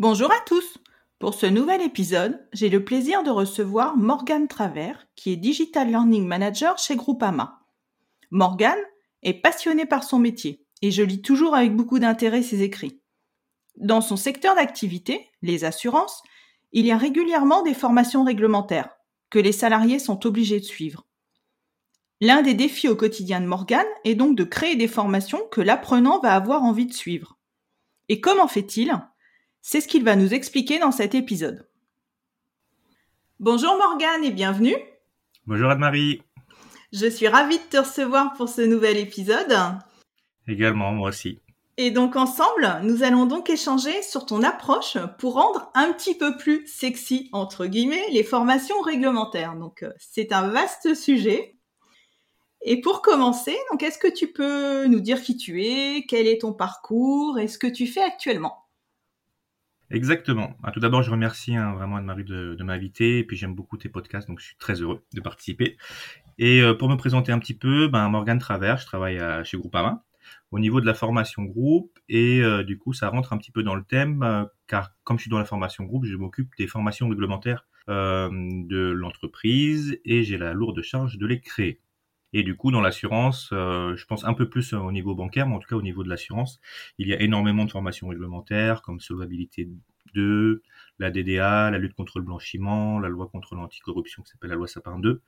Bonjour à tous Pour ce nouvel épisode, j'ai le plaisir de recevoir Morgane Travers, qui est Digital Learning Manager chez Groupama. Morgane est passionnée par son métier et je lis toujours avec beaucoup d'intérêt ses écrits. Dans son secteur d'activité, les assurances, il y a régulièrement des formations réglementaires que les salariés sont obligés de suivre. L'un des défis au quotidien de Morgane est donc de créer des formations que l'apprenant va avoir envie de suivre. Et comment fait-il? C'est ce qu'il va nous expliquer dans cet épisode. Bonjour Morgane et bienvenue. Bonjour Anne-Marie. Je suis ravie de te recevoir pour ce nouvel épisode. Également, moi aussi. Et donc ensemble, nous allons donc échanger sur ton approche pour rendre un petit peu plus sexy, entre guillemets, les formations réglementaires. Donc euh, c'est un vaste sujet. Et pour commencer, donc est-ce que tu peux nous dire qui tu es, quel est ton parcours et ce que tu fais actuellement? Exactement. Ah, tout d'abord, je remercie hein, vraiment Anne-Marie de, m'inviter. Et puis j'aime beaucoup tes podcasts, donc je suis très heureux de participer. Et euh, pour me présenter un petit peu, ben, Morgane Travers, je travaille chez Groupama au niveau de la formation groupe et euh, du coup ça rentre un petit peu dans le thème euh, car comme je suis dans la formation groupe, je m'occupe des formations réglementaires de l'entreprise et j'ai la lourde charge de les créer. Et du coup, dans l'assurance, je pense un peu plus au niveau bancaire, mais en tout cas au niveau de l'assurance, il y a énormément de formations réglementaires comme solvabilité 2, la DDA, la lutte contre le blanchiment, la loi contre l'anticorruption qui s'appelle la loi Sapin 2.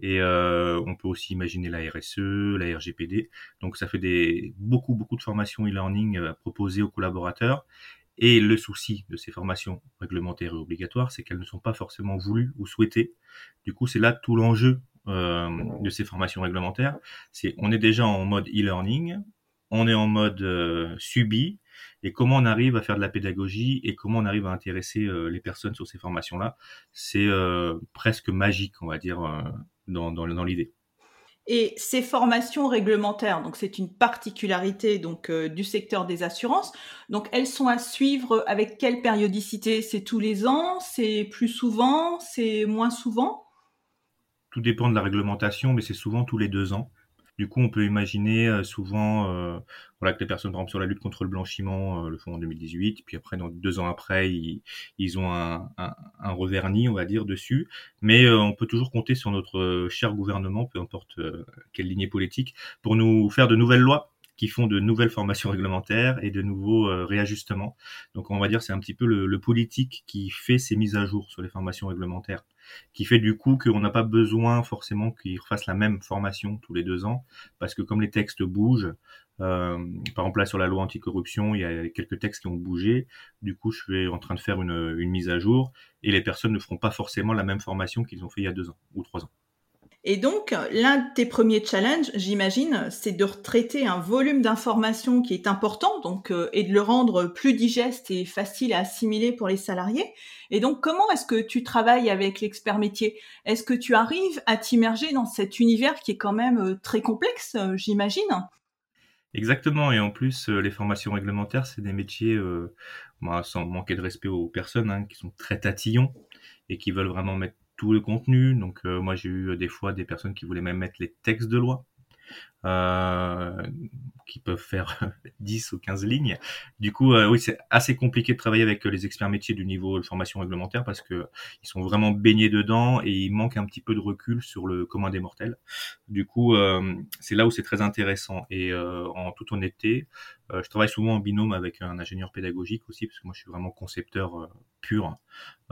Et euh, on peut aussi imaginer la RSE, la RGPD. Donc ça fait des beaucoup beaucoup de formations e-learning à proposer aux collaborateurs. Et le souci de ces formations réglementaires et obligatoires, c'est qu'elles ne sont pas forcément voulues ou souhaitées. Du coup, c'est là tout l'enjeu euh, de ces formations réglementaires. C'est on est déjà en mode e-learning, on est en mode euh, subi, et comment on arrive à faire de la pédagogie et comment on arrive à intéresser euh, les personnes sur ces formations-là, c'est presque magique, on va dire, dans, dans, dans l'idée. Et ces formations réglementaires, donc c'est une particularité donc du secteur des assurances. Donc elles sont à suivre avec quelle périodicité? C'est tous les ans? C'est plus souvent? C'est moins souvent? Tout dépend de la réglementation, mais c'est souvent tous les deux ans. Du coup, on peut imaginer euh, souvent euh, que les personnes, par sur la lutte contre le blanchiment, euh, le font en 2018, puis après, deux ans après, ils, ont un, un, on va dire, dessus. Mais on peut toujours compter sur notre cher gouvernement, peu importe quelle lignée politique, pour nous faire de nouvelles lois qui font de nouvelles formations réglementaires et de nouveaux réajustements. Donc on va dire c'est un petit peu le, le, politique qui fait ces mises à jour sur les formations réglementaires qui fait du coup qu'on n'a pas besoin forcément qu'ils refassent la même formation tous les deux ans, parce que comme les textes bougent, euh, par exemple là sur la loi anticorruption, il y a quelques textes qui ont bougé, du coup je suis en train de faire une, une mise à jour, et les personnes ne feront pas forcément la même formation qu'ils ont fait il y a deux ans ou trois ans. Et donc, l'un de tes premiers challenges, j'imagine, c'est de retraiter un volume d'informations qui est important, donc, euh, et de le rendre plus digeste et facile à assimiler pour les salariés. Et donc, comment est-ce que tu travailles avec l'expert métier? Est-ce que tu arrives à t'immerger dans cet univers qui est quand même euh, très complexe, euh, j'imagine? Exactement, et en plus, les formations réglementaires, c'est des métiers, bah, sans manquer de respect aux personnes, hein, qui sont très tatillons et qui veulent vraiment mettre tout le contenu. Donc euh, moi j'ai eu des fois des personnes qui voulaient même mettre les textes de loi. Euh, qui peuvent faire 10 ou 15 lignes. Du coup, euh, oui, c'est assez compliqué de travailler avec les experts métiers du niveau de formation réglementaire parce que ils sont vraiment baignés dedans et il manque un petit peu de recul sur le commun des mortels. Du coup, c'est là où c'est très intéressant. Et en toute honnêteté, je travaille souvent en binôme avec un ingénieur pédagogique aussi parce que moi je suis vraiment concepteur pur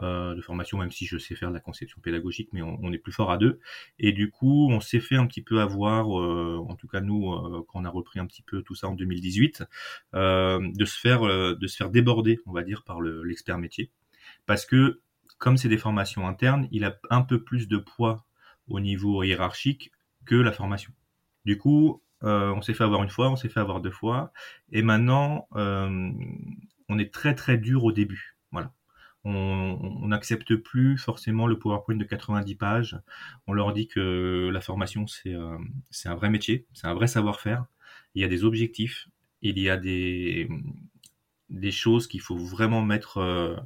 euh, de formation, même si je sais faire de la conception pédagogique, mais on, est plus fort à deux. Et du coup, on s'est fait un petit peu avoir, euh, en cas nous, euh, quand on a repris un petit peu tout ça en 2018, de se faire de se faire déborder, on va dire, par l'expert métier, parce que comme c'est des formations internes, il a un peu plus de poids au niveau hiérarchique que la formation. Du coup, on s'est fait avoir une fois, on s'est fait avoir deux fois, et maintenant, on est très très dur au début. On n'accepte plus forcément le PowerPoint de 90 pages. On leur dit que la formation, c'est euh, un vrai métier, c'est un vrai savoir-faire. Il y a des objectifs, il y a des, des choses qu'il faut vraiment mettre euh,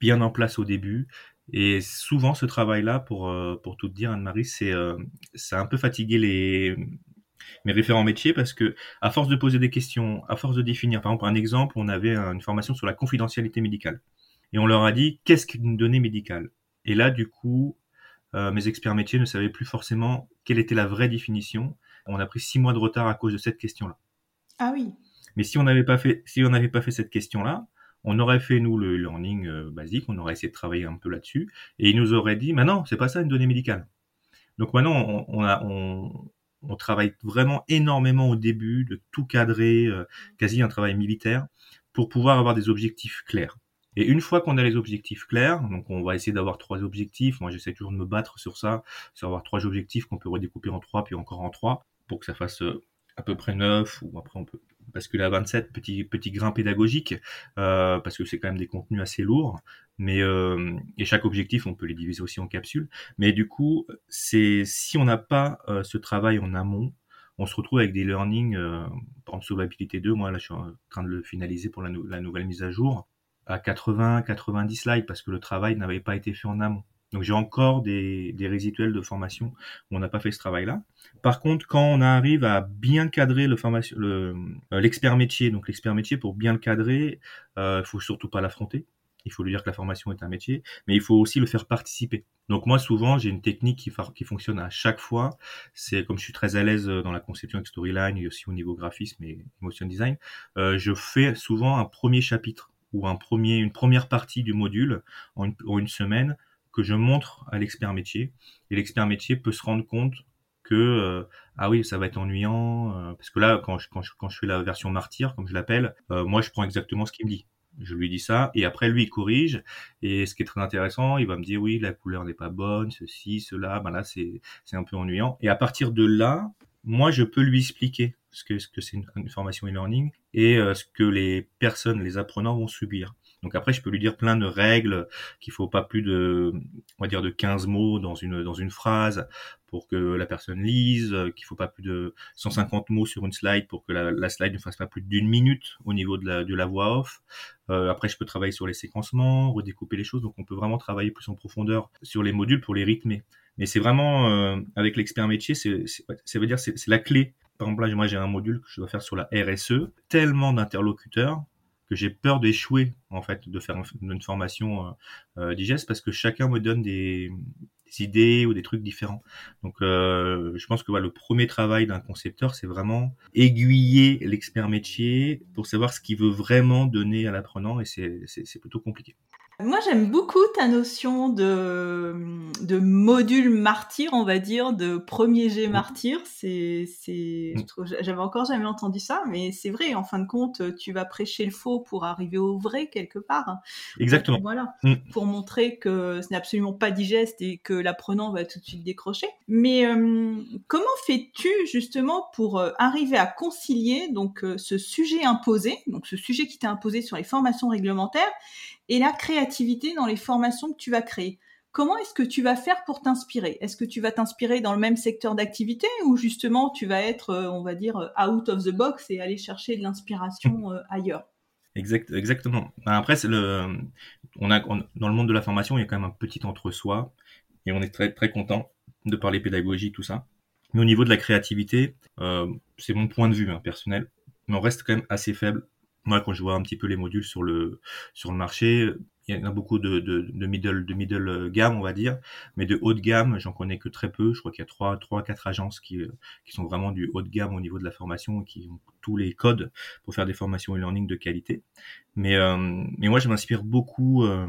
bien en place au début. Et souvent, ce travail-là, pour, euh, pour tout dire, Anne-Marie, c'est ça a un peu fatigué les, mes référents métiers parce que à force de poser des questions, à force de définir, par exemple un exemple, on avait une formation sur la confidentialité médicale et on leur a dit qu'est-ce qu'une donnée médicale? Et là, du coup, euh, mes experts métiers ne savaient plus forcément quelle était la vraie définition. On a pris six mois de retard à cause de cette question-là. Ah oui. Mais si on n'avait pas fait, si on n'avait pas fait cette question-là, on aurait fait nous le learning euh, basique, on aurait essayé de travailler un peu là-dessus, et ils nous auraient dit, mais non, c'est pas ça une donnée médicale. Donc maintenant, on, a, on, on travaille vraiment énormément au début de tout cadrer, euh, quasi un travail militaire, pour pouvoir avoir des objectifs clairs. Et une fois qu'on a les objectifs clairs, donc on va essayer d'avoir trois objectifs. Moi, j'essaie toujours de me battre sur ça, sur avoir trois objectifs qu'on peut redécouper en trois, puis encore en trois, pour que ça fasse euh, à peu près neuf, ou après on peut basculer à 27, petit, petit grain pédagogique, euh, parce que c'est quand même des contenus assez lourds. Mais euh, et chaque objectif, on peut les diviser aussi en capsules. Mais du coup, c'est si on n'a pas euh, ce travail en amont, on se retrouve avec des learnings, euh, par exemple Solvabilité 2, moi là je suis en train de le finaliser pour la, la nouvelle mise à jour, à 80, 90 slides, parce que le travail n'avait pas été fait en amont. Donc j'ai encore des, des, résiduels de formation où on n'a pas fait ce travail-là. Par contre, quand on arrive à bien cadrer le formation, euh, l'expert métier, donc l'expert métier pour bien le cadrer, euh, il faut surtout pas l'affronter. Il faut lui dire que la formation est un métier, mais il faut aussi le faire participer. Donc moi souvent j'ai une technique qui, qui fonctionne à chaque fois. C'est comme je suis très à l'aise dans la conception avec storyline et aussi au niveau graphisme et motion design, euh, je fais souvent un premier chapitre ou un premier, une première partie du module en une, semaine que je montre à l'expert métier. Et l'expert métier peut se rendre compte que euh, ah oui ça va être ennuyant euh, parce que là quand je, quand je quand je fais la version martyr comme je l'appelle euh, moi je prends exactement ce qu'il me dit. Je lui dis ça et après lui il corrige et ce qui est très intéressant il va me dire oui la couleur n'est pas bonne ceci cela ben là c'est c'est un peu ennuyant. Et à partir de là moi je peux lui expliquer ce que ce que c'est une, formation e-learning et ce que les personnes les apprenants vont subir donc après, je peux lui dire plein de règles, qu'il faut pas plus de, on va dire, de 15 mots dans une, dans une phrase pour que la personne lise, qu'il faut pas plus de 150 mots sur une slide pour que la, slide ne fasse pas plus d'une minute au niveau de la, voix off. Euh, après, je peux travailler sur les séquencements, redécouper les choses. Donc, on peut vraiment travailler plus en profondeur sur les modules pour les rythmer. Mais c'est vraiment, euh, avec l'expert métier, ça veut dire c'est la clé. Par exemple, là, moi, j'ai un module que je dois faire sur la RSE. Tellement d'interlocuteurs que j'ai peur d'échouer en fait de faire une formation euh, euh, digeste parce que chacun me donne des, idées ou des trucs différents. Donc euh, je pense que le premier travail d'un concepteur c'est vraiment aiguiller l'expert métier pour savoir ce qu'il veut vraiment donner à l'apprenant et c'est plutôt compliqué. Moi, j'aime beaucoup ta notion de, de module martyr, on va dire, de premier jet mmh. martyr. C'est, c'est, mmh. j'avais encore jamais entendu ça, mais c'est vrai. En fin de compte, tu vas prêcher le faux pour arriver au vrai quelque part. Exactement. voilà. Mmh. Pour montrer que ce n'est absolument pas digeste et que l'apprenant va tout de suite décrocher. Mais euh, comment fais-tu justement pour euh, arriver à concilier donc euh, ce sujet imposé, donc ce sujet qui t'est imposé sur les formations réglementaires et la créativité dans les formations que tu vas créer. Comment est-ce que tu vas faire pour t'inspirer? Est-ce que tu vas t'inspirer dans le même secteur d'activité ou justement tu vas être, euh, on va dire, euh, out of the box et aller chercher de l'inspiration euh, ailleurs? Exact, exactement. Ben, après, c'est le, on a, dans le monde de la formation, il y a quand même un petit entre-soi et on est très très content de parler pédagogie, tout ça. Mais au niveau de la créativité, euh, c'est mon point de vue hein, personnel, mais on reste quand même assez faible moi, quand je vois un petit peu les modules sur le sur le marché, il y en a beaucoup de, de, middle de middle gamme, on va dire, mais de haut de gamme, j'en connais que très peu. Je crois qu'il y a trois trois quatre agences qui qui sont vraiment du haut de gamme au niveau de la formation et qui ont tous les codes pour faire des formations e-learning de qualité. Mais euh, mais moi, je m'inspire beaucoup. Euh,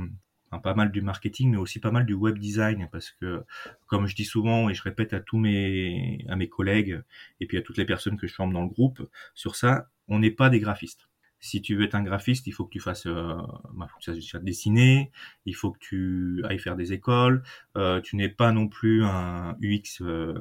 pas mal du marketing, mais aussi pas mal du web design, parce que, comme je dis souvent et je répète à tous mes à mes collègues et puis à toutes les personnes que je forme dans le groupe sur ça, on n'est pas des graphistes si tu veux être un graphiste, il faut que tu fasses, euh, bah, faut que tu fasses dessiner, il faut que tu ailles faire des écoles. Euh, tu n'es pas non plus un UX, euh,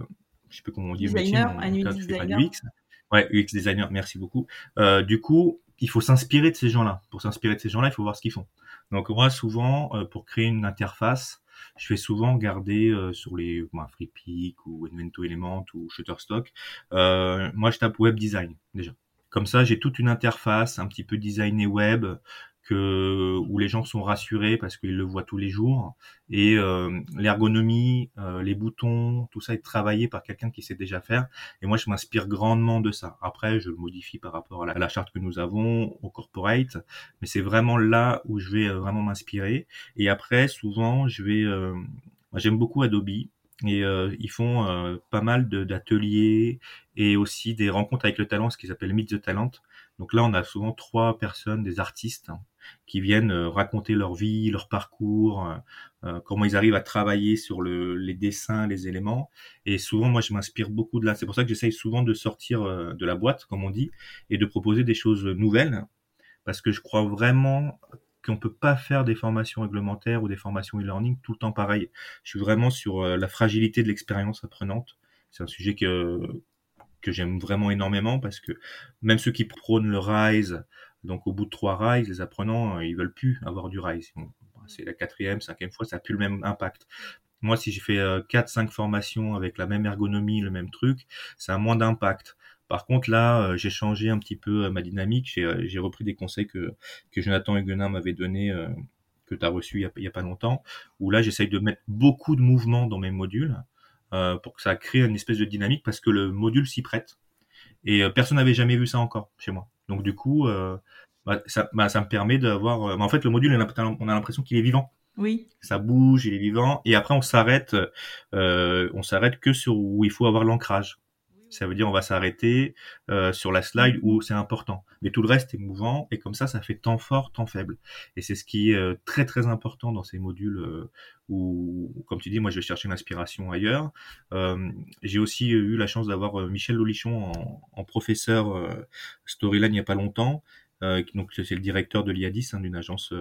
je sais pas comment on dit, designer, métier, un UX designer. UX. Ouais, UX designer, merci beaucoup. Euh, du coup, il faut s'inspirer de ces gens-là. Pour s'inspirer de ces gens-là, il faut voir ce qu'ils font. Donc moi, souvent, euh, pour créer une interface, je fais souvent garder euh, sur les bah, FreePic ou Invento Element ou Shutterstock. Euh, moi, je tape web design déjà. Comme ça, j'ai toute une interface un petit peu designée web que où les gens sont rassurés parce qu'ils le voient tous les jours. Et euh, l'ergonomie, euh, les boutons, tout ça est travaillé par quelqu'un qui sait déjà faire. Et moi je m'inspire grandement de ça. Après je le modifie par rapport à la, charte que nous avons au corporate, mais c'est vraiment là où je vais euh, vraiment m'inspirer. Et après souvent je vais j'aime beaucoup Adobe et euh, ils font euh, pas mal d'ateliers et aussi des rencontres avec le talent, ce qu'ils appellent Meet the Talent. Donc là, on a souvent trois personnes, des artistes, hein, qui viennent euh, raconter leur vie, leur parcours, comment ils arrivent à travailler sur le, les dessins, les éléments. Et souvent, moi, je m'inspire beaucoup de là. C'est pour ça que j'essaye souvent de sortir de la boîte, comme on dit, et de proposer des choses nouvelles, parce que je crois vraiment qu'on peut pas faire des formations réglementaires ou des formations e-learning tout le temps pareil. Je suis vraiment sur euh, la fragilité de l'expérience apprenante. C'est un sujet que que j'aime vraiment énormément parce que même ceux qui prônent le RISE, donc au bout de trois RISE, les apprenants, euh, ils veulent plus avoir du RISE. c'est la quatrième, cinquième fois, ça n'a plus le même impact. Moi, si j'ai fait euh, quatre, cinq formations avec la même ergonomie, le même truc, ça a moins d'impact. Par contre, là, euh, j'ai changé un petit peu euh, ma dynamique. J'ai euh, repris des conseils que, que Jonathan Huguenin m'avait donné, que tu as reçu il n'y a, pas longtemps, où là, j'essaye de mettre beaucoup de mouvements dans mes modules pour que ça crée une espèce de dynamique parce que le module s'y prête. Et personne n'avait jamais vu ça encore chez moi. Donc du coup, bah, ça, bah, ça, me permet d'avoir... Bah, en fait, le module, on a l'impression qu'il est vivant. Oui. Ça bouge, il est vivant. Et après, on s'arrête, on s'arrête que sur où il faut avoir l'ancrage. Ça veut dire on va s'arrêter euh, sur la slide où c'est important. Mais tout le reste est mouvant et comme ça, ça fait temps fort, temps faible. Et c'est ce qui est euh, très très important dans ces modules euh, où, comme tu dis, moi je vais chercher l'inspiration ailleurs. J'ai aussi eu la chance d'avoir Michel Lolichon en, professeur Storyline il n'y a pas longtemps. donc c'est le directeur de l'IADIS, hein, d'une agence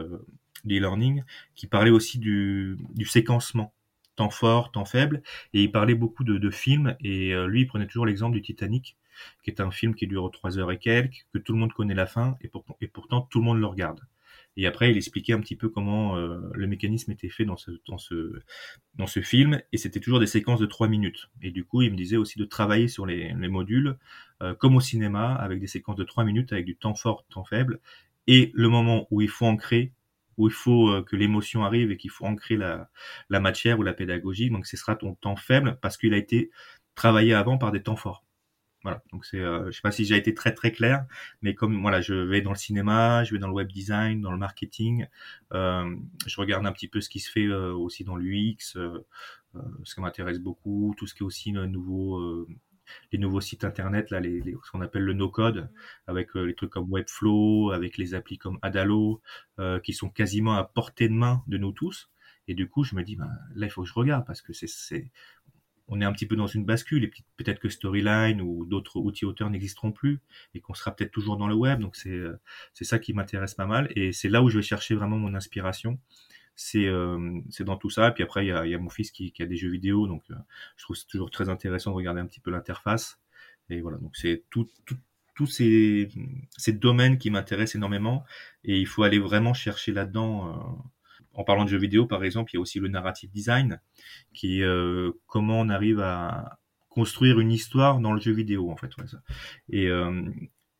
d'e-learning, qui parlait aussi du, du séquencement temps fort, temps faible, et il parlait beaucoup de, films, et euh, lui, il prenait toujours l'exemple du Titanic, qui est un film qui dure trois heures et quelques, que tout le monde connaît la fin, et, pourtant tout le monde le regarde. Et après, il expliquait un petit peu comment euh, le mécanisme était fait dans ce, dans ce, dans ce film, et c'était toujours des séquences de trois minutes. Et du coup, il me disait aussi de travailler sur les, modules, euh, comme au cinéma, avec des séquences de trois minutes, avec du temps fort, temps faible, et le moment où il faut ancrer où il faut euh, que l'émotion arrive et qu'il faut ancrer la, matière ou la pédagogie. Donc ce sera ton temps faible parce qu'il a été travaillé avant par des temps forts. Voilà. Donc c'est, euh, je sais pas si j'ai été très très clair, mais comme voilà, je vais dans le cinéma, je vais dans le web design, dans le marketing, euh, je regarde un petit peu ce qui se fait aussi dans l'UX, ce qui m'intéresse beaucoup, tout ce qui est aussi nouveau les nouveaux sites internet, là, les, ce qu'on appelle le no-code, avec euh, les trucs comme Webflow, avec les applis comme Adalo, euh, qui sont quasiment à portée de main de nous tous. Et du coup, je me dis, ben, là, il faut que je regarde parce que c'est, on est un petit peu dans une bascule et peut-être que Storyline ou d'autres outils auteurs n'existeront plus et qu'on sera peut-être toujours dans le web. Donc c'est, euh, c'est ça qui m'intéresse pas mal et c'est là où je vais chercher vraiment mon inspiration c'est euh, c'est dans tout ça. Et puis après, il y a, y a, mon fils qui, qui, a des jeux vidéo, donc euh, je trouve c'est toujours très intéressant de regarder un petit peu l'interface. Et voilà, donc c'est tout, tout, tous ces, ces domaines qui m'intéressent énormément. Et il faut aller vraiment chercher là-dedans. Euh, en parlant de jeux vidéo, par exemple, il y a aussi le narrative design, qui est comment on arrive à construire une histoire dans le jeu vidéo, en fait. Ouais, ça. Et,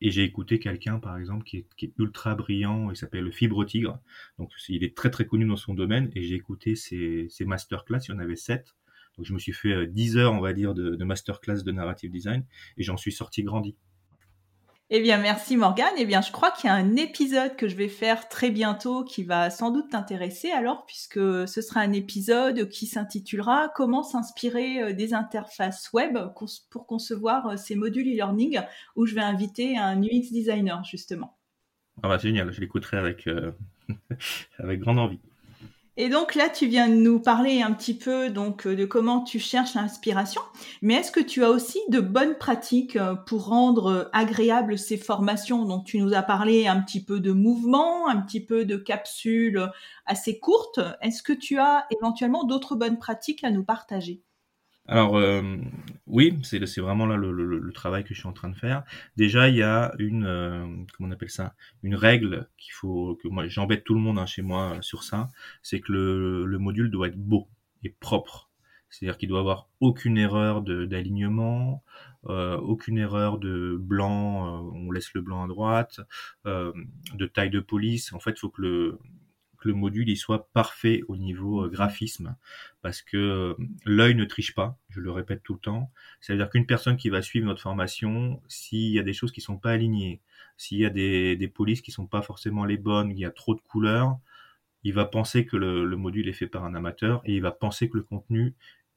et j'ai écouté quelqu'un, par exemple, qui est, ultra brillant, il s'appelle le Fibre Tigre. Donc, il est très, très connu dans son domaine. Et j'ai écouté ses, ses masterclass, il y en avait sept. Donc, je me suis fait 10 heures, on va dire, de, de masterclass de narrative design. Et j'en suis sorti grandi. Eh bien, merci Morgane. Eh bien, je crois qu'il y a un épisode que je vais faire très bientôt qui va sans doute t'intéresser alors, puisque ce sera un épisode qui s'intitulera Comment s'inspirer euh, des interfaces web pour concevoir euh, ces modules e-learning, où je vais inviter un UX designer, justement. Ah bah, génial, je l'écouterai avec, euh, avec grande envie. Et donc là, tu viens de nous parler un petit peu donc euh, de comment tu cherches l'inspiration, mais est-ce que tu as aussi de bonnes pratiques euh, pour rendre euh, agréables ces formations? Donc tu nous as parlé un petit peu de mouvement, un petit peu de capsules assez courtes. Est-ce que tu as éventuellement d'autres bonnes pratiques à nous partager? Alors euh, oui, c'est vraiment là le, travail que je suis en train de faire. Déjà, il y a une euh, comment on appelle ça, une règle qu'il faut que moi j'embête tout le monde hein, chez moi sur ça, c'est que le, module doit être beau et propre. C'est-à-dire qu'il doit avoir aucune erreur d'alignement, euh, aucune erreur de blanc, on laisse le blanc à droite, de taille de police. En fait, il faut que le, le module il soit parfait au niveau euh, graphisme parce que euh, l'œil ne triche pas, je le répète tout le temps. C'est-à-dire qu'une personne qui va suivre notre formation, s'il y a des choses qui sont pas alignées, s'il y a des, des polices qui sont pas forcément les bonnes, il y a trop de couleurs, il va penser que le, module est fait par un amateur et il va penser que le contenu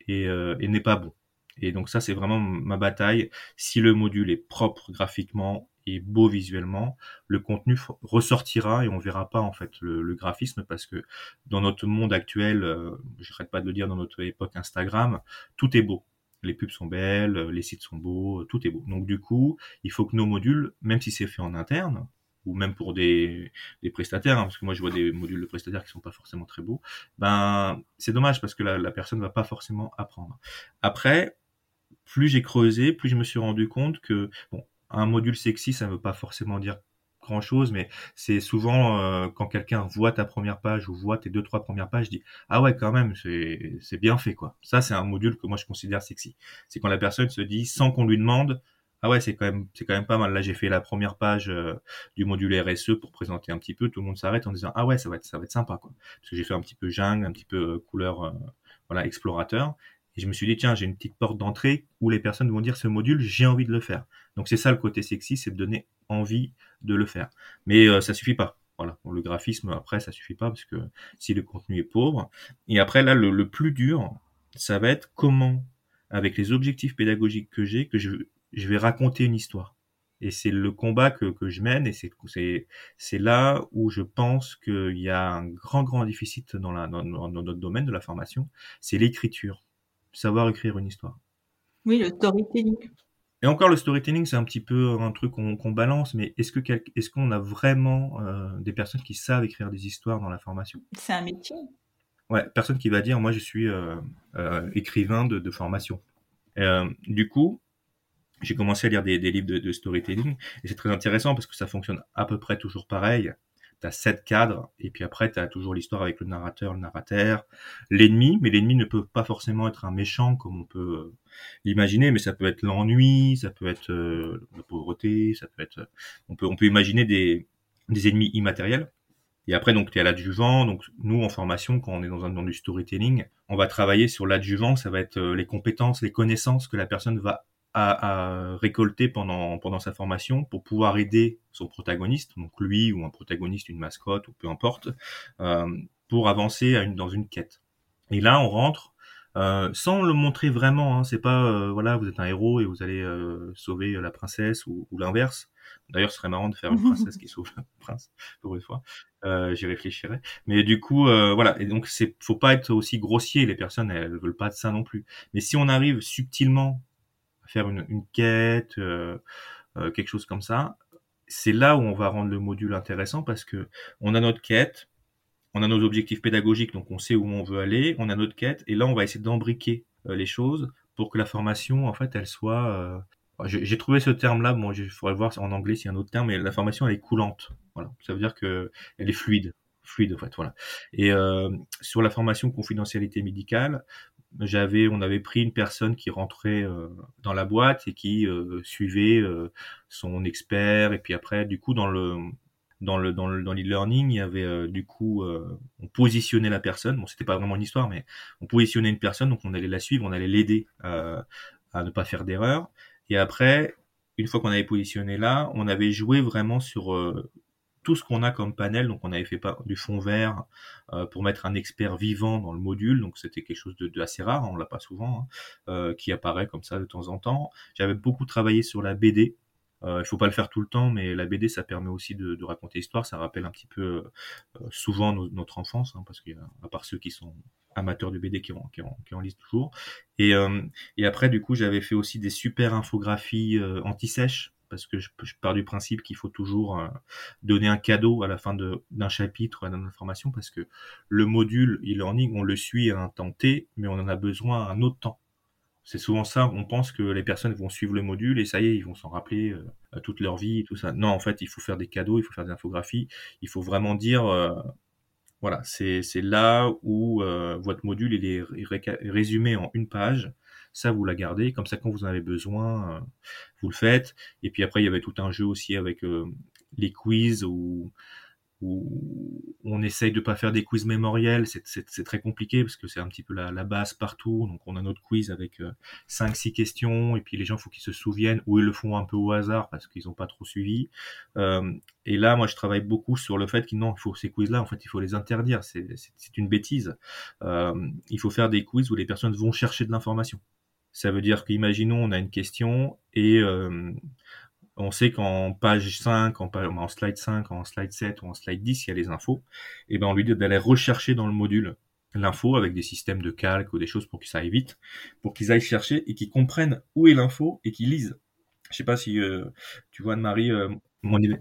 est, euh, n'est pas bon. Et donc ça, c'est vraiment ma bataille. Si le module est propre graphiquement, et beau visuellement, le contenu ressortira et on verra pas en fait le, graphisme parce que dans notre monde actuel, euh, je n'arrête pas de le dire dans notre époque Instagram, tout est beau. Les pubs sont belles, les sites sont beaux, tout est beau. Donc du coup, il faut que nos modules, même si c'est fait en interne, ou même pour des, des prestataires, hein, parce que moi je vois des modules de prestataires qui sont pas forcément très beaux, ben c'est dommage parce que la, la personne va pas forcément apprendre. Après, plus j'ai creusé, plus je me suis rendu compte que bon, un module sexy, ça ne veut pas forcément dire grand chose, mais c'est souvent euh, quand quelqu'un voit ta première page ou voit tes deux trois premières pages, dit ah ouais quand même c'est bien fait quoi. Ça c'est un module que moi je considère sexy. C'est quand la personne se dit sans qu'on lui demande ah ouais c'est quand même pas mal. Là j'ai fait la première page euh, du module RSE pour présenter un petit peu, tout le monde s'arrête en disant ah ouais ça va être ça va être sympa quoi. Parce que j'ai fait un petit peu jungle, un petit peu euh, couleur voilà explorateur et je me suis dit, tiens, j'ai une petite porte d'entrée où les personnes vont dire ce module, j'ai envie de le faire. Donc c'est ça le côté sexy, c'est de donner envie de le faire. Mais euh, ça suffit pas. Voilà, le graphisme après ça suffit pas parce que si le contenu est pauvre. Et après là, le, plus dur, ça va être comment, avec les objectifs pédagogiques que j'ai, que je, je vais raconter une histoire. Et c'est le combat que, que je mène et c'est c'est là où je pense qu'il y a un grand grand déficit dans, la, dans notre domaine de la formation, c'est l'écriture savoir écrire une histoire. Oui, le storytelling. Et encore, le storytelling, c'est un petit peu un truc qu'on balance, mais est-ce que est-ce qu'on a vraiment euh, des personnes qui savent écrire des histoires dans la formation? C'est un métier. Ouais, personne qui va dire, moi, je suis euh, euh, écrivain de, formation. du coup, j'ai commencé à lire des, livres de, de, storytelling, et c'est très intéressant parce que ça fonctionne à peu près toujours pareil as sept cadres, et puis après, tu as toujours l'histoire avec le narrateur, le narrateur, l'ennemi, mais l'ennemi ne peut pas forcément être un méchant comme on peut euh, l'imaginer, mais ça peut être l'ennui, ça peut être euh, la pauvreté, ça peut être... On peut, on peut imaginer des, des ennemis immatériels. Et après, donc, tu es à l'adjuvant. Donc, nous, en formation, quand on est dans un dans du storytelling, on va travailler sur l'adjuvant. Ça va être euh, les compétences, les connaissances que la personne va à, récolter pendant, pendant sa formation pour pouvoir aider son protagoniste, donc lui ou un protagoniste, une mascotte ou peu importe, euh, pour avancer à une, dans une quête. Et là, on rentre euh, sans le montrer vraiment. Hein, c'est pas euh, voilà, vous êtes un héros et vous allez euh, sauver la princesse ou, ou l'inverse. D'ailleurs, ce serait marrant de faire une princesse qui sauve le prince pour une fois. Euh, J'y réfléchirai. Mais du coup, euh, voilà. Et donc, c'est faut pas être aussi grossier. Les personnes, elles veulent pas de ça non plus. Mais si on arrive subtilement faire une, une quête, euh, euh, quelque chose comme ça, c'est là où on va rendre le module intéressant parce que on a notre quête, on a nos objectifs pédagogiques, donc on sait où on veut aller, on a notre quête, et là on va essayer d'embriquer euh, les choses pour que la formation, en fait, elle soit j'ai trouvé ce terme-là. Bon, il faudrait voir en anglais s'il y a un autre terme, mais la formation elle est coulante. Voilà, ça veut dire que elle est fluide, fluide en fait. Voilà. Et sur la formation confidentialité médicale, j'avais, on avait pris une personne qui rentrait euh, dans la boîte et qui euh, suivait euh, son expert. Et puis après, du coup, dans le dans le dans le dans l'e-learning, il y avait du coup, on positionnait la personne. Bon, c'était pas vraiment une histoire, mais on positionnait une personne, donc on allait la suivre, on allait l'aider à ne pas faire d'erreur. Et après, une fois qu'on avait positionné là, on avait joué vraiment sur tout ce qu'on a comme panel. Donc on avait fait du fond vert euh, pour mettre un expert vivant dans le module. Donc c'était quelque chose de, assez rare, on l'a pas souvent, hein, euh, qui apparaît comme ça de temps en temps. J'avais beaucoup travaillé sur la BD. Euh, il faut pas le faire tout le temps, mais la BD, ça permet aussi de, raconter l'histoire. Ça rappelle un petit peu souvent notre enfance, hein, parce qu'il à part ceux qui sont amateurs de BD qui en, qui qui en lisent toujours. Et, et après, du coup, j'avais fait aussi des super infographies anti-sèches parce que je, pars du principe qu'il faut toujours euh, donner un cadeau à la fin d'un chapitre d'une information, parce que le module e-learning, on le suit à un temps T, mais on en a besoin à un autre temps. C'est souvent ça, on pense que les personnes vont suivre le module et ça y est, ils vont s'en rappeler euh, toute leur vie et tout ça. Non, en fait, il faut faire des cadeaux, il faut faire des infographies, il faut vraiment dire, euh, voilà, c'est là où votre module est résumé en une page. Ça, vous la gardez, comme ça, quand vous en avez besoin, vous le faites. Et puis après, il y avait tout un jeu aussi avec les quiz où on essaye de pas faire des quiz mémoriels, c'est très compliqué parce que c'est un petit peu la, base partout. Donc on a notre quiz avec 5-6 euh, questions et puis les gens faut qu'ils se souviennent ou ils le font un peu au hasard parce qu'ils n'ont pas trop suivi. Euh, et là, moi, je travaille beaucoup sur le fait qu'il non, il faut ces quiz-là, en fait, il faut les interdire. C'est une bêtise. Euh, il faut faire des quiz où les personnes vont chercher de l'information. Ça veut dire qu'imaginons on a une question et on sait qu'en page 5, en, slide 5, en slide 7 ou en slide 10, il y a les infos. Et ben on lui dit d'aller rechercher dans le module l'info avec des systèmes de calque ou des choses pour que ça vite, pour qu'ils aillent chercher et qu'ils comprennent où est l'info et qu'ils lisent. Je sais pas si euh, tu vois Anne-Marie euh, mon idée.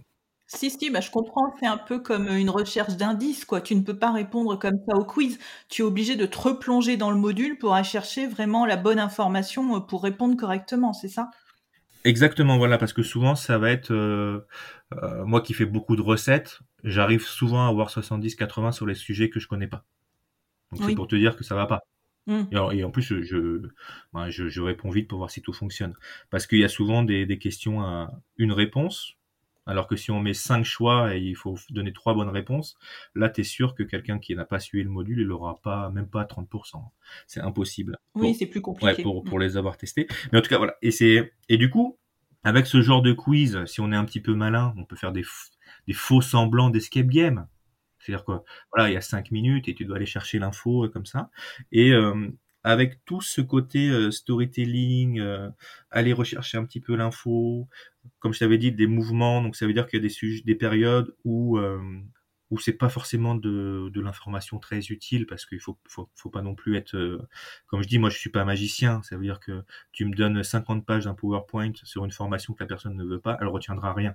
Si, si, bah, je comprends, c'est un peu comme une recherche d'indices, quoi. Tu ne peux pas répondre comme ça au quiz. Tu es obligé de te replonger dans le module pour aller chercher vraiment la bonne information euh, pour répondre correctement, c'est ça? Exactement, voilà, parce que souvent ça va être euh, euh, moi qui fais beaucoup de recettes, j'arrive souvent à avoir 70-80 sur les sujets que je connais pas. Donc c'est pour te dire que ça va pas. Mmh. Et, en plus, ben, je, je, réponds vite pour voir si tout fonctionne. Parce qu'il y a souvent des, des questions à une réponse, alors que si on met cinq choix et il faut donner trois bonnes réponses, là, tu es sûr que quelqu'un qui n'a pas suivi le module, il n'aura pas, même pas 30%. C'est impossible. Oui, c'est plus compliqué. pour, pour les avoir testés. Mais en tout cas, voilà. Et c'est, et du coup, avec ce genre de quiz, si on est un petit peu malin, on peut faire des, des faux semblants d'escape game. C'est-à-dire quoi? Voilà, il y a cinq minutes et tu dois aller chercher l'info euh, comme ça. Et euh, avec tout ce côté euh, storytelling, aller rechercher un petit peu l'info, comme je t'avais dit, des mouvements. Donc ça veut dire qu'il y a des sujets, des périodes où euh, où c'est pas forcément de, de l'information très utile parce qu'il faut, faut, pas non plus être euh, comme je dis moi je suis pas magicien ça veut dire que tu me donnes 50 pages d'un PowerPoint sur une formation que la personne ne veut pas elle retiendra rien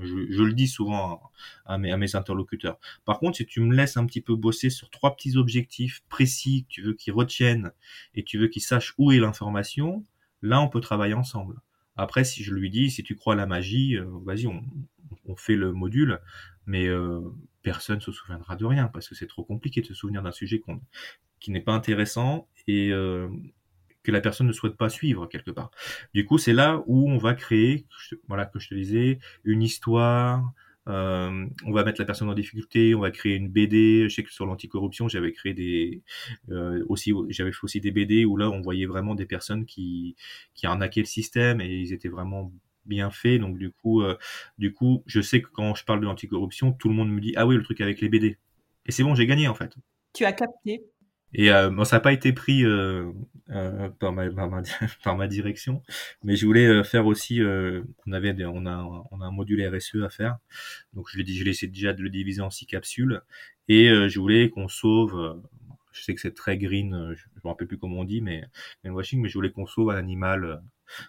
je, le dis souvent à mes, interlocuteurs. Par contre si tu me laisses un petit peu bosser sur trois petits objectifs précis que tu veux qu'ils retiennent et tu veux qu'ils sachent où est l'information là on peut travailler ensemble. Après, si je lui dis, si tu crois à la magie, euh, vas-y, on, fait le module, mais euh, personne ne se souviendra de rien parce que c'est trop compliqué de se souvenir d'un sujet qui n'est pas intéressant et euh, que la personne ne souhaite pas suivre quelque part. Du coup, c'est là où on va créer, voilà, que je te disais, une histoire, euh, on va mettre la personne en difficulté, on va créer une BD. Je sais que sur l'anticorruption, j'avais créé des euh, aussi, j'avais fait aussi des BD où là, on voyait vraiment des personnes qui qui arnaquaient le système et ils étaient vraiment bien faits. Donc du coup, euh, du coup, je sais que quand je parle de l'anticorruption, tout le monde me dit ah oui le truc avec les BD. Et c'est bon, j'ai gagné en fait. Tu as capté. Et euh, bon, ça n'a pas été pris euh, euh, par, ma, par, ma, par, ma, direction, mais je voulais euh, faire aussi. Euh, on avait, on a, on a un module RSE à faire, donc je l'ai dit, je l'ai essayé déjà de le diviser en six capsules, et je voulais qu'on sauve. je sais que c'est très green, je, ne me rappelle plus comment on dit, mais greenwashing, mais je voulais qu'on sauve un animal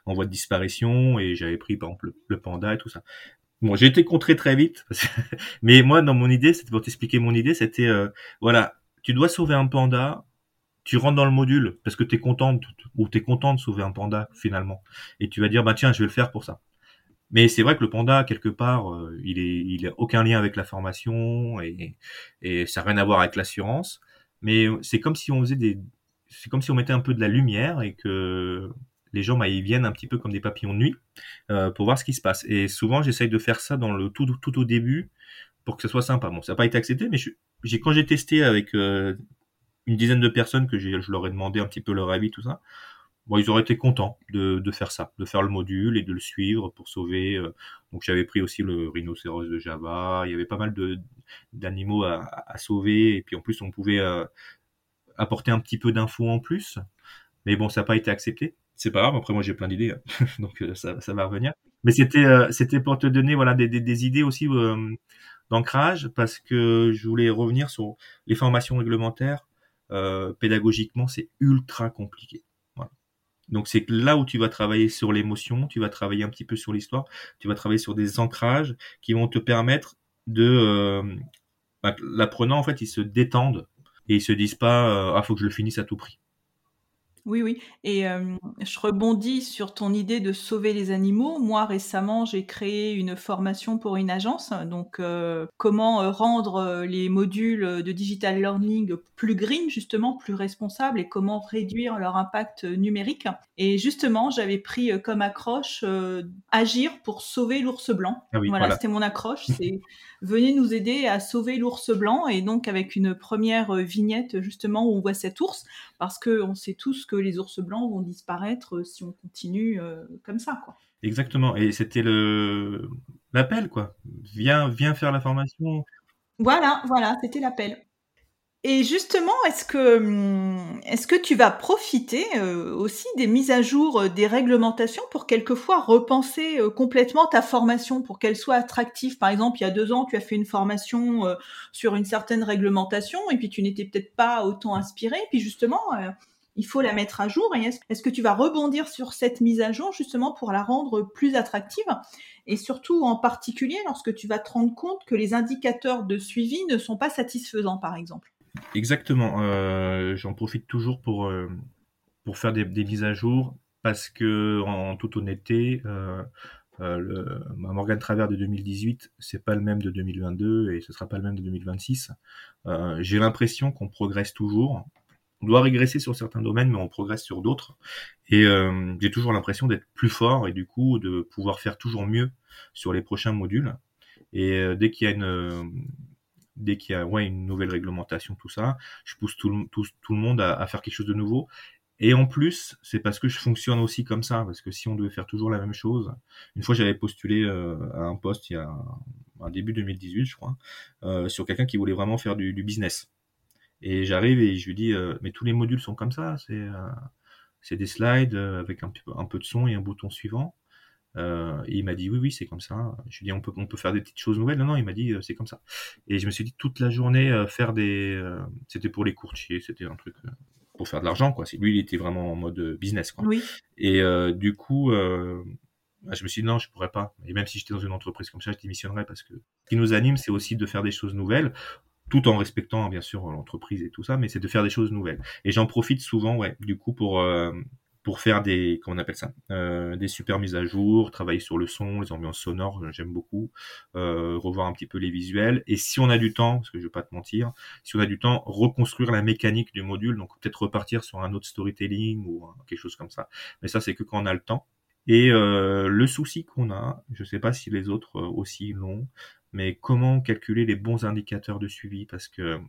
en voie de disparition, et j'avais pris par exemple le, le panda et tout ça. Bon, j'ai été contré très vite, mais moi, dans mon idée, c'était pour t'expliquer mon idée, c'était voilà, tu dois sauver un panda, tu rentres dans le module parce que tu es content ou tu content de sauver un panda finalement et tu vas dire bah tiens, je vais le faire pour ça. Mais c'est vrai que le panda quelque part, euh, il est il a aucun lien avec la formation et ça n'a rien à voir avec l'assurance, mais c'est comme si on faisait des c'est comme si on mettait un peu de la lumière et que les gens bah, viennent un petit peu comme des papillons de nuit euh, pour voir ce qui se passe. Et souvent j'essaye de faire ça dans le tout tout au début pour que ce soit sympa. Bon, ça n'a pas été accepté, mais je, j'ai quand j'ai testé avec euh, une dizaine de personnes que je leur ai demandé un petit peu leur avis, tout ça. Bon, ils auraient été contents de, de faire ça, de faire le module et de le suivre pour sauver. Euh, donc j'avais pris aussi le rhinocéros de Java. Il y avait pas mal d'animaux à, à, sauver et puis en plus on pouvait euh, apporter un petit peu d'infos en plus. Mais bon, ça n'a pas été accepté. C'est pas grave. Après moi j'ai plein d'idées, hein. donc ça, ça va revenir. Mais c'était c'était pour te donner voilà des, des, des idées aussi d'ancrage parce que je voulais revenir sur les formations réglementaires. Euh, pédagogiquement, c'est ultra compliqué. Donc c'est là où tu vas travailler sur l'émotion, tu vas travailler un petit peu sur l'histoire, tu vas travailler sur des ancrages qui vont te permettre de euh, bah, l'apprenant en fait, ils se détendent et ils se disent pas euh, ah faut que je le finisse à tout prix. Oui, oui. Et euh, je rebondis sur ton idée de sauver les animaux. Moi, récemment, j'ai créé une formation pour une agence. Donc, euh, comment rendre les modules de digital learning plus green, justement, plus responsables, et comment réduire leur impact numérique. Et justement, j'avais pris comme accroche agir pour sauver l'ours blanc. Ah voilà, c'était mon accroche. C'est venez nous aider à sauver l'ours blanc. Et donc, avec une première vignette, justement, où on voit cet ours, parce qu'on sait tous que les ours blancs vont disparaître euh, si on continue euh, comme ça, quoi. Exactement. Et c'était le l'appel, quoi. Viens, viens faire la formation. Voilà, voilà, c'était l'appel. Et justement, est-ce que, hum, est-ce que tu vas profiter euh, aussi des mises à jour des réglementations pour quelquefois repenser complètement ta formation pour qu'elle soit attractive? Par exemple, il y a deux ans, tu as fait une formation sur une certaine réglementation et puis tu n'étais peut-être pas autant inspiré. Puis justement, il faut la mettre à jour. est-ce que tu vas rebondir sur cette mise à jour justement pour la rendre plus attractive? Et surtout en particulier lorsque tu vas te rendre compte que les indicateurs de suivi ne sont pas satisfaisants, par exemple Exactement. Euh, j'en profite toujours pour, euh, faire des, mises à jour parce que, en, toute honnêteté, euh, Morgan Travers de 2018, c'est pas le même de 2022 et ce sera pas le même de 2026. J'ai l'impression qu'on progresse toujours on doit régresser sur certains domaines, mais on progresse sur d'autres. Et euh, j'ai toujours l'impression d'être plus fort et du coup de pouvoir faire toujours mieux sur les prochains modules. Et euh, dès qu'il y a une euh, dès qu'il y a ouais, une nouvelle réglementation, tout ça, je pousse tout, le, monde à, faire quelque chose de nouveau. Et en plus, c'est parce que je fonctionne aussi comme ça, parce que si on devait faire toujours la même chose, une fois j'avais postulé à un poste il y a un début 2018, je crois, sur quelqu'un qui voulait vraiment faire du business. Et j'arrive et je lui dis, euh, mais tous les modules sont comme ça, c'est euh, c'est des slides euh, avec un, un, peu de son et un bouton suivant. Euh, et il m'a dit oui, oui, c'est comme ça. Je lui ai dit on peut, on peut faire des petites choses nouvelles. Non, non, il m'a dit c'est comme ça. Et je me suis dit toute la journée faire des. c'était pour les courtiers, c'était un truc pour faire de l'argent, quoi. Lui, il était vraiment en mode business, quoi. Oui. Et du coup, bah, je me suis dit non, je pourrais pas. Et même si j'étais dans une entreprise comme ça, je démissionnerais parce que ce qui nous anime, c'est aussi de faire des choses nouvelles tout en respectant bien sûr l'entreprise et tout ça, mais c'est de faire des choses nouvelles. Et j'en profite souvent, ouais, du coup pour euh, pour faire des comment on appelle ça, euh, des super mises à jour, travailler sur le son, les ambiances sonores, j'aime beaucoup, euh, revoir un petit peu les visuels. Et si on a du temps, parce que je vais pas te mentir, si on a du temps, reconstruire la mécanique du module, donc peut-être repartir sur un autre storytelling ou quelque chose comme ça. Mais ça c'est que quand on a le temps. Et euh, le souci qu'on a, je ne sais pas si les autres aussi l'ont, mais comment calculer les bons indicateurs de suivi? Parce que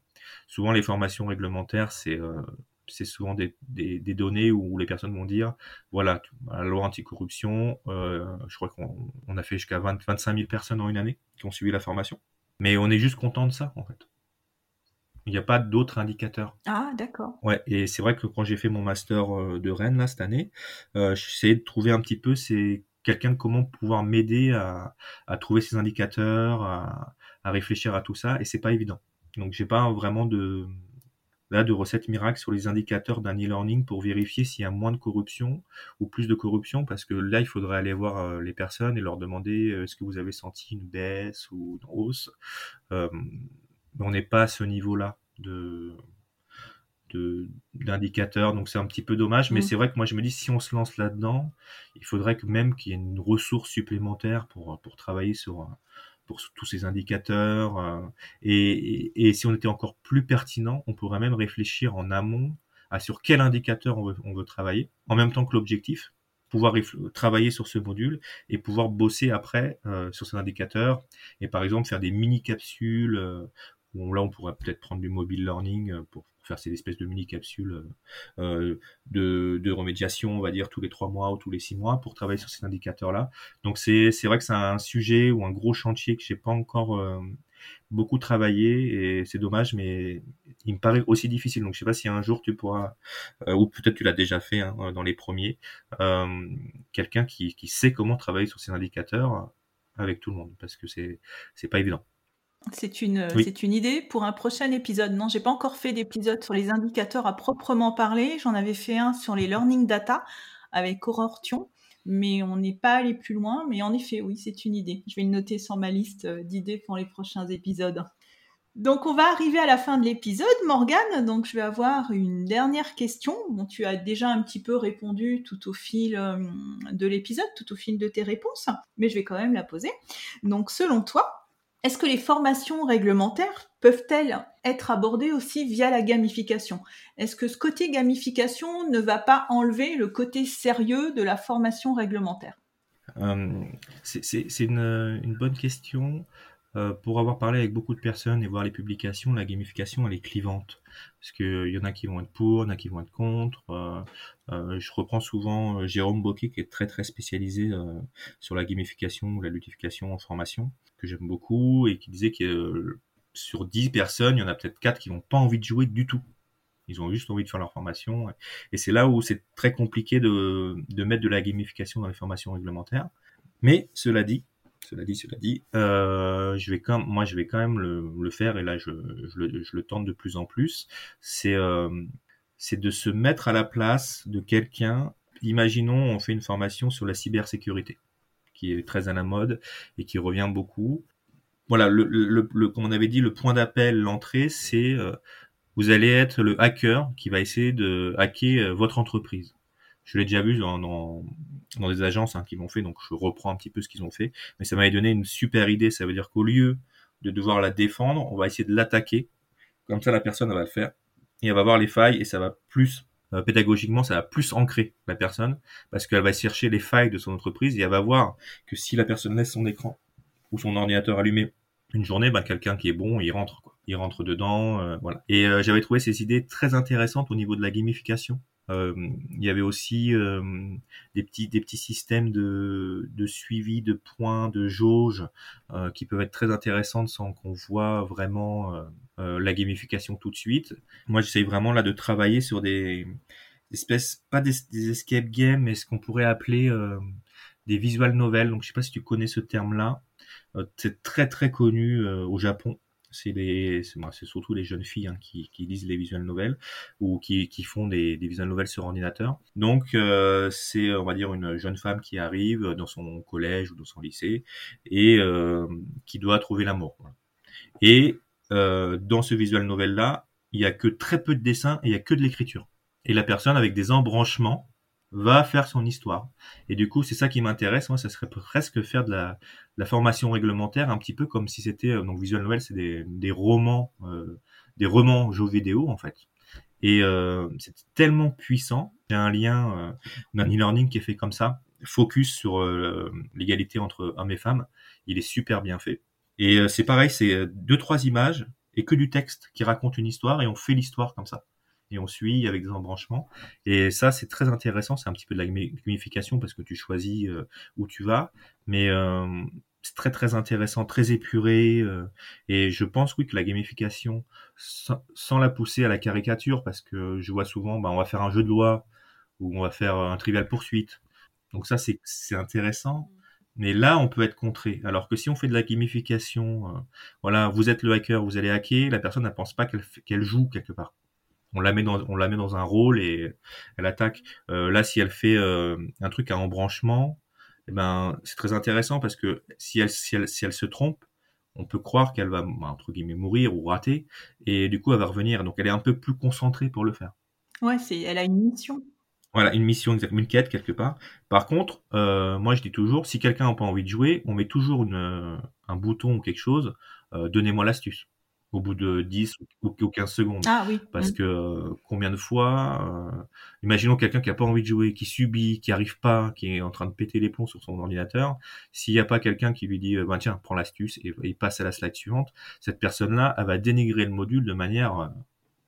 souvent les formations réglementaires, c'est euh, souvent des, des, des, données où les personnes vont dire, voilà, la loi anticorruption, euh, je crois qu'on on a fait jusqu'à 25 000 personnes en une année qui ont suivi la formation. Mais on est juste content de ça, en fait. Il n'y a pas d'autres indicateurs. Ah, d'accord. Ouais, et c'est vrai que quand j'ai fait mon master euh, de Rennes, là, cette année, euh, j'essayais de trouver un petit peu ces quelqu'un de comment pouvoir m'aider à, trouver ces indicateurs, à, réfléchir à tout ça, et c'est pas évident. Donc j'ai pas vraiment de là de recette miracle sur les indicateurs d'un e-learning pour vérifier s'il y a moins de corruption ou plus de corruption, parce que là il faudrait aller voir euh, les personnes et leur demander euh, est-ce que vous avez senti une baisse ou une hausse. Euh, on n'est pas à ce niveau-là de d'indicateurs, donc c'est un petit peu dommage, mais mm. c'est vrai que moi je me dis si on se lance là-dedans, il faudrait que même qu'il y ait une ressource supplémentaire pour, pour travailler sur pour tous ces indicateurs, euh, et, et, si on était encore plus pertinent, on pourrait même réfléchir en amont à sur quel indicateur on veut, on veut travailler, en même temps que l'objectif, pouvoir travailler sur ce module et pouvoir bosser après euh, sur ces indicateurs, et par exemple faire des mini capsules euh, là on pourrait peut-être prendre du mobile learning euh, pour faire ces espèces de mini capsules euh, de, remédiation, on va dire tous les trois mois ou tous les six mois pour travailler sur ces indicateurs-là. Donc c'est vrai que c'est un sujet ou un gros chantier que j'ai pas encore euh, beaucoup travaillé et c'est dommage, mais il me paraît aussi difficile. Donc je sais pas si un jour tu pourras, ou peut-être tu l'as déjà fait hein, dans les premiers, quelqu'un qui, qui sait comment travailler sur ces indicateurs avec tout le monde parce que c'est pas évident. C'est une, c'est une idée pour un prochain épisode. Non, j'ai pas encore fait d'épisode sur les indicateurs à proprement parler. J'en avais fait un sur les learning data avec Aurortion, mais on n'est pas allé plus loin. Mais en effet, oui, c'est une idée. Je vais le noter sur ma liste euh, d'idées pour les prochains épisodes. Donc on va arriver à la fin de l'épisode, Morgane. Donc je vais avoir une dernière question. Bon, tu as déjà un petit peu répondu tout au fil euh, de l'épisode, tout au fil de tes réponses, mais je vais quand même la poser. Donc selon toi, est-ce que les formations réglementaires peuvent-elles être abordées aussi via la gamification? Est-ce que ce côté gamification ne va pas enlever le côté sérieux de la formation réglementaire? Euh, C'est une, une, bonne question. Euh, pour avoir parlé avec beaucoup de personnes et voir les publications, la gamification elle est clivante parce qu'il y en a qui vont être pour, il y en a qui vont être contre. Euh, euh, je reprends souvent Jérôme Boquet qui est très très spécialisé sur la gamification ou la ludification en formation que j'aime beaucoup et qui disait que sur 10 personnes, il y en a peut-être 4 qui n'ont pas envie de jouer du tout. Ils ont juste envie de faire leur formation. Et c'est là où c'est très compliqué de mettre de la gamification dans les formations réglementaires. Mais cela dit, cela dit, cela dit, euh, je vais quand, moi, je vais quand même le, faire et là, je, le, tente de plus en plus. C'est, euh, c'est de se mettre à la place de quelqu'un. Imaginons, on fait une formation sur la cybersécurité, qui est très à la mode et qui revient beaucoup. Voilà, comme on avait dit, le point d'appel, l'entrée, c'est euh, vous allez être le hacker qui va essayer de hacker votre entreprise. Je l'ai déjà vu dans, dans, des agences hein, qui l'ont fait, donc je reprends un petit peu ce qu'ils ont fait. Mais ça m'avait donné une super idée. Ça veut dire qu'au lieu de devoir la défendre, on va essayer de l'attaquer. Comme ça, la personne va le faire et elle va voir les failles et ça va plus euh, pédagogiquement, ça va plus ancrer la personne parce qu'elle va chercher les failles de son entreprise et elle va voir que si la personne laisse son écran ou son ordinateur allumé une journée, ben, quelqu'un qui est bon, il rentre quoi. Il rentre dedans, euh, voilà. Et euh, j'avais trouvé ces idées très intéressantes au niveau de la gamification il y avait aussi euh, des petits des petits systèmes de, de suivi de points, de jauge euh, qui peuvent être très intéressantes sans qu'on voit vraiment la gamification tout de suite. Moi, j'essaye vraiment là de travailler sur des espèces pas des, des escape games, mais ce qu'on pourrait appeler des visual novels. Donc, je sais pas si tu connais ce terme-là. c'est très très connu au Japon c'est les, c'est surtout les jeunes filles hein, qui, qui, lisent les visual novels ou qui, qui font des, des visual novels sur ordinateur. Donc euh, c'est, on va dire, une jeune femme qui arrive dans son collège ou dans son lycée et euh, qui doit trouver l'amour. Et euh, dans ce visual novel là, il y a que très peu de dessins et il y a que de l'écriture. Et la personne avec des embranchements va faire son histoire. Et du coup, c'est ça qui m'intéresse. Moi, ça serait presque faire de la, la, formation réglementaire, un petit peu comme si c'était euh, donc visual novel, c'est des, des, romans, euh, des romans jeux vidéo en fait. Et euh, c'est tellement puissant. A un lien, euh, un e-learning qui est fait comme ça, focus sur euh, l'égalité entre hommes et femmes. Il est super bien fait. Et c'est pareil, c'est deux trois images et que du texte qui raconte une histoire et on fait l'histoire comme ça et on suit avec des embranchements. Et ça, c'est très intéressant. C'est un petit peu de la gamification parce que tu choisis euh, où tu vas, mais euh, c'est très très intéressant, très épuré. Euh, et je pense oui que la gamification, sans, la pousser à la caricature, parce que je vois souvent, bah, on va faire un jeu de loi ou on va faire un trivial poursuite. Donc ça, c'est intéressant. Mais là, on peut être contré. Alors que si on fait de la gamification, voilà, vous êtes le hacker, vous allez hacker, la personne ne pense pas qu'elle joue quelque part on la met dans on la met dans un rôle et elle attaque. Euh, là, si elle fait euh, un truc à embranchement, eh ben c'est très intéressant parce que si elle si elle si elle se trompe, on peut croire qu'elle va entre guillemets mourir ou rater et du coup elle va revenir. Donc elle est un peu plus concentrée pour le faire. Ouais, c'est elle a une mission. Voilà, une mission, une quête quelque part. Par contre, euh, moi je dis toujours, si quelqu'un n'a pas envie de jouer, on met toujours une, un bouton ou quelque chose. Donnez-moi l'astuce au bout de 10 ou 15 secondes. Ah oui. Parce mmh. que combien de fois, euh, imaginons quelqu'un qui a pas envie de jouer, qui subit, qui arrive pas, qui est en train de péter les plombs sur son ordinateur, s'il n'y a pas quelqu'un qui lui dit, euh, bah, tiens, prends l'astuce et, il passe à la slide suivante, cette personne-là, elle va dénigrer le module de manière euh,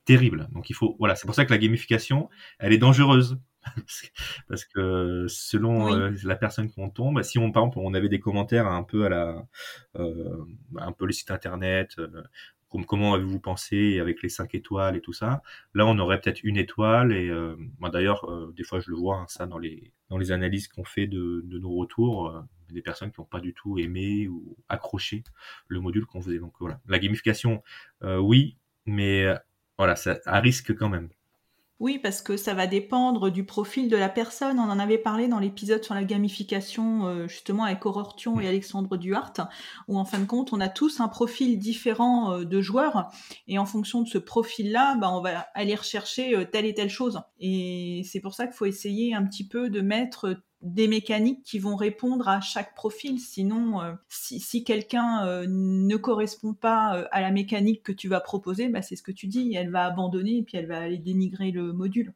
terrible. Donc il faut, voilà, c'est pour ça que la gamification, elle est dangereuse. parce que selon euh, la personne qu'on tombe, si on par exemple on avait des commentaires un peu à la, euh, un peu le site internet, euh, comment avez-vous pensé avec les cinq étoiles et tout ça? Là, on aurait peut-être une étoile et euh, d'ailleurs, euh, des fois je le vois hein, ça dans les dans les analyses qu'on fait de, nos retours, euh, des personnes qui n'ont pas du tout aimé ou accroché le module qu'on faisait. Donc voilà, la gamification, oui, mais voilà, ça à risque quand même. Oui, parce que ça va dépendre du profil de la personne. On en avait parlé dans l'épisode sur la gamification, euh, justement avec Aurore Thion et Alexandre Duhart, où en fin de compte, on a tous un profil différent euh, de joueurs, et en fonction de ce profil-là, bah, on va aller rechercher euh, telle et telle chose. Et c'est pour ça qu'il faut essayer un petit peu de mettre des mécaniques qui vont répondre à chaque profil. Sinon, euh, si, quelqu'un euh, ne correspond pas euh, à la mécanique que tu vas proposer, bah, c'est ce que tu dis, elle va abandonner et puis elle va aller dénigrer le module.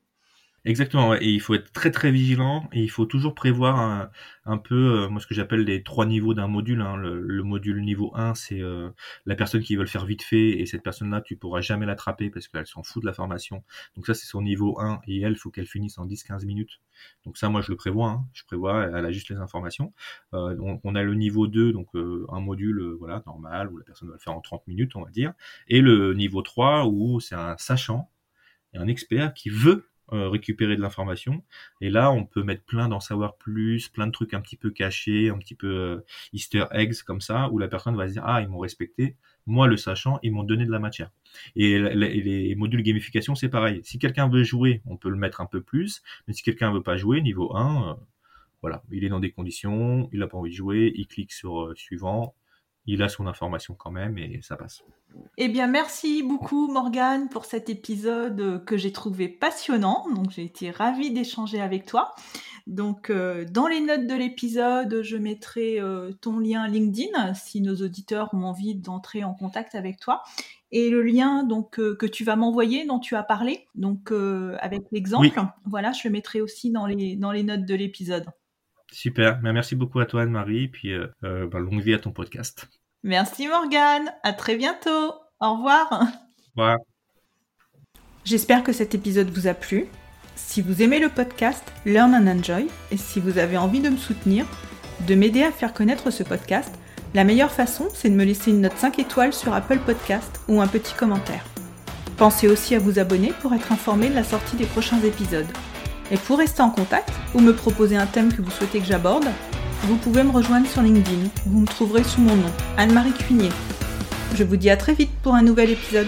Exactement, et il faut être très très vigilant et il faut toujours prévoir un, un peu, euh, moi ce que j'appelle les trois niveaux d'un module. Hein. Le, module niveau 1, c'est euh, la personne qui veut le faire vite fait et cette personne-là, tu pourras jamais l'attraper parce qu'elle s'en fout de la formation. Donc ça, c'est son niveau 1 et elle, faut qu'elle finisse en 10-15 minutes. Donc ça, moi je le prévois, hein. je prévois, elle a juste les informations. Euh, on, on, a le niveau 2, donc un module voilà normal où la personne va le faire en 30 minutes, on va dire. Et le niveau 3 où c'est un sachant et un expert qui veut euh, récupérer de l'information. Et là, on peut mettre plein d'en savoir plus, plein de trucs un petit peu cachés, un petit peu euh, easter eggs comme ça, où la personne va se dire, ah, ils m'ont respecté, moi le sachant, ils m'ont donné de la matière. Et les, modules gamification, c'est pareil. Si quelqu'un veut jouer, on peut le mettre un peu plus, mais si quelqu'un veut pas jouer, niveau 1, euh, voilà, il est dans des conditions, il n'a pas envie de jouer, il clique sur suivant, il a son information quand même et ça passe. Eh bien, merci beaucoup Morgane pour cet épisode que j'ai trouvé passionnant. Donc, j'ai été ravie d'échanger avec toi. Donc, euh, dans les notes de l'épisode, je mettrai euh, ton lien LinkedIn si nos auditeurs ont envie d'entrer en contact avec toi. Et le lien donc euh, que tu vas m'envoyer, dont tu as parlé, donc avec l'exemple, voilà, je le mettrai aussi dans les, dans les notes de l'épisode. Super, ben, merci beaucoup à toi Anne-Marie, puis ben, longue vie à ton podcast. Merci Morgane, à très bientôt. Au revoir. Au revoir. J'espère que cet épisode vous a plu. Si vous aimez le podcast Learn and Enjoy et si vous avez envie de me soutenir, de m'aider à faire connaître ce podcast, la meilleure façon, c'est de me laisser une note 5 étoiles sur Apple Podcast ou un petit commentaire. Pensez aussi à vous abonner pour être informé de la sortie des prochains épisodes. Et pour rester en contact ou me proposer un thème que vous souhaitez que j'aborde, vous pouvez me rejoindre sur LinkedIn. Vous me trouverez sous mon nom, Anne-Marie Cuinier. Je vous dis à très vite pour un nouvel épisode.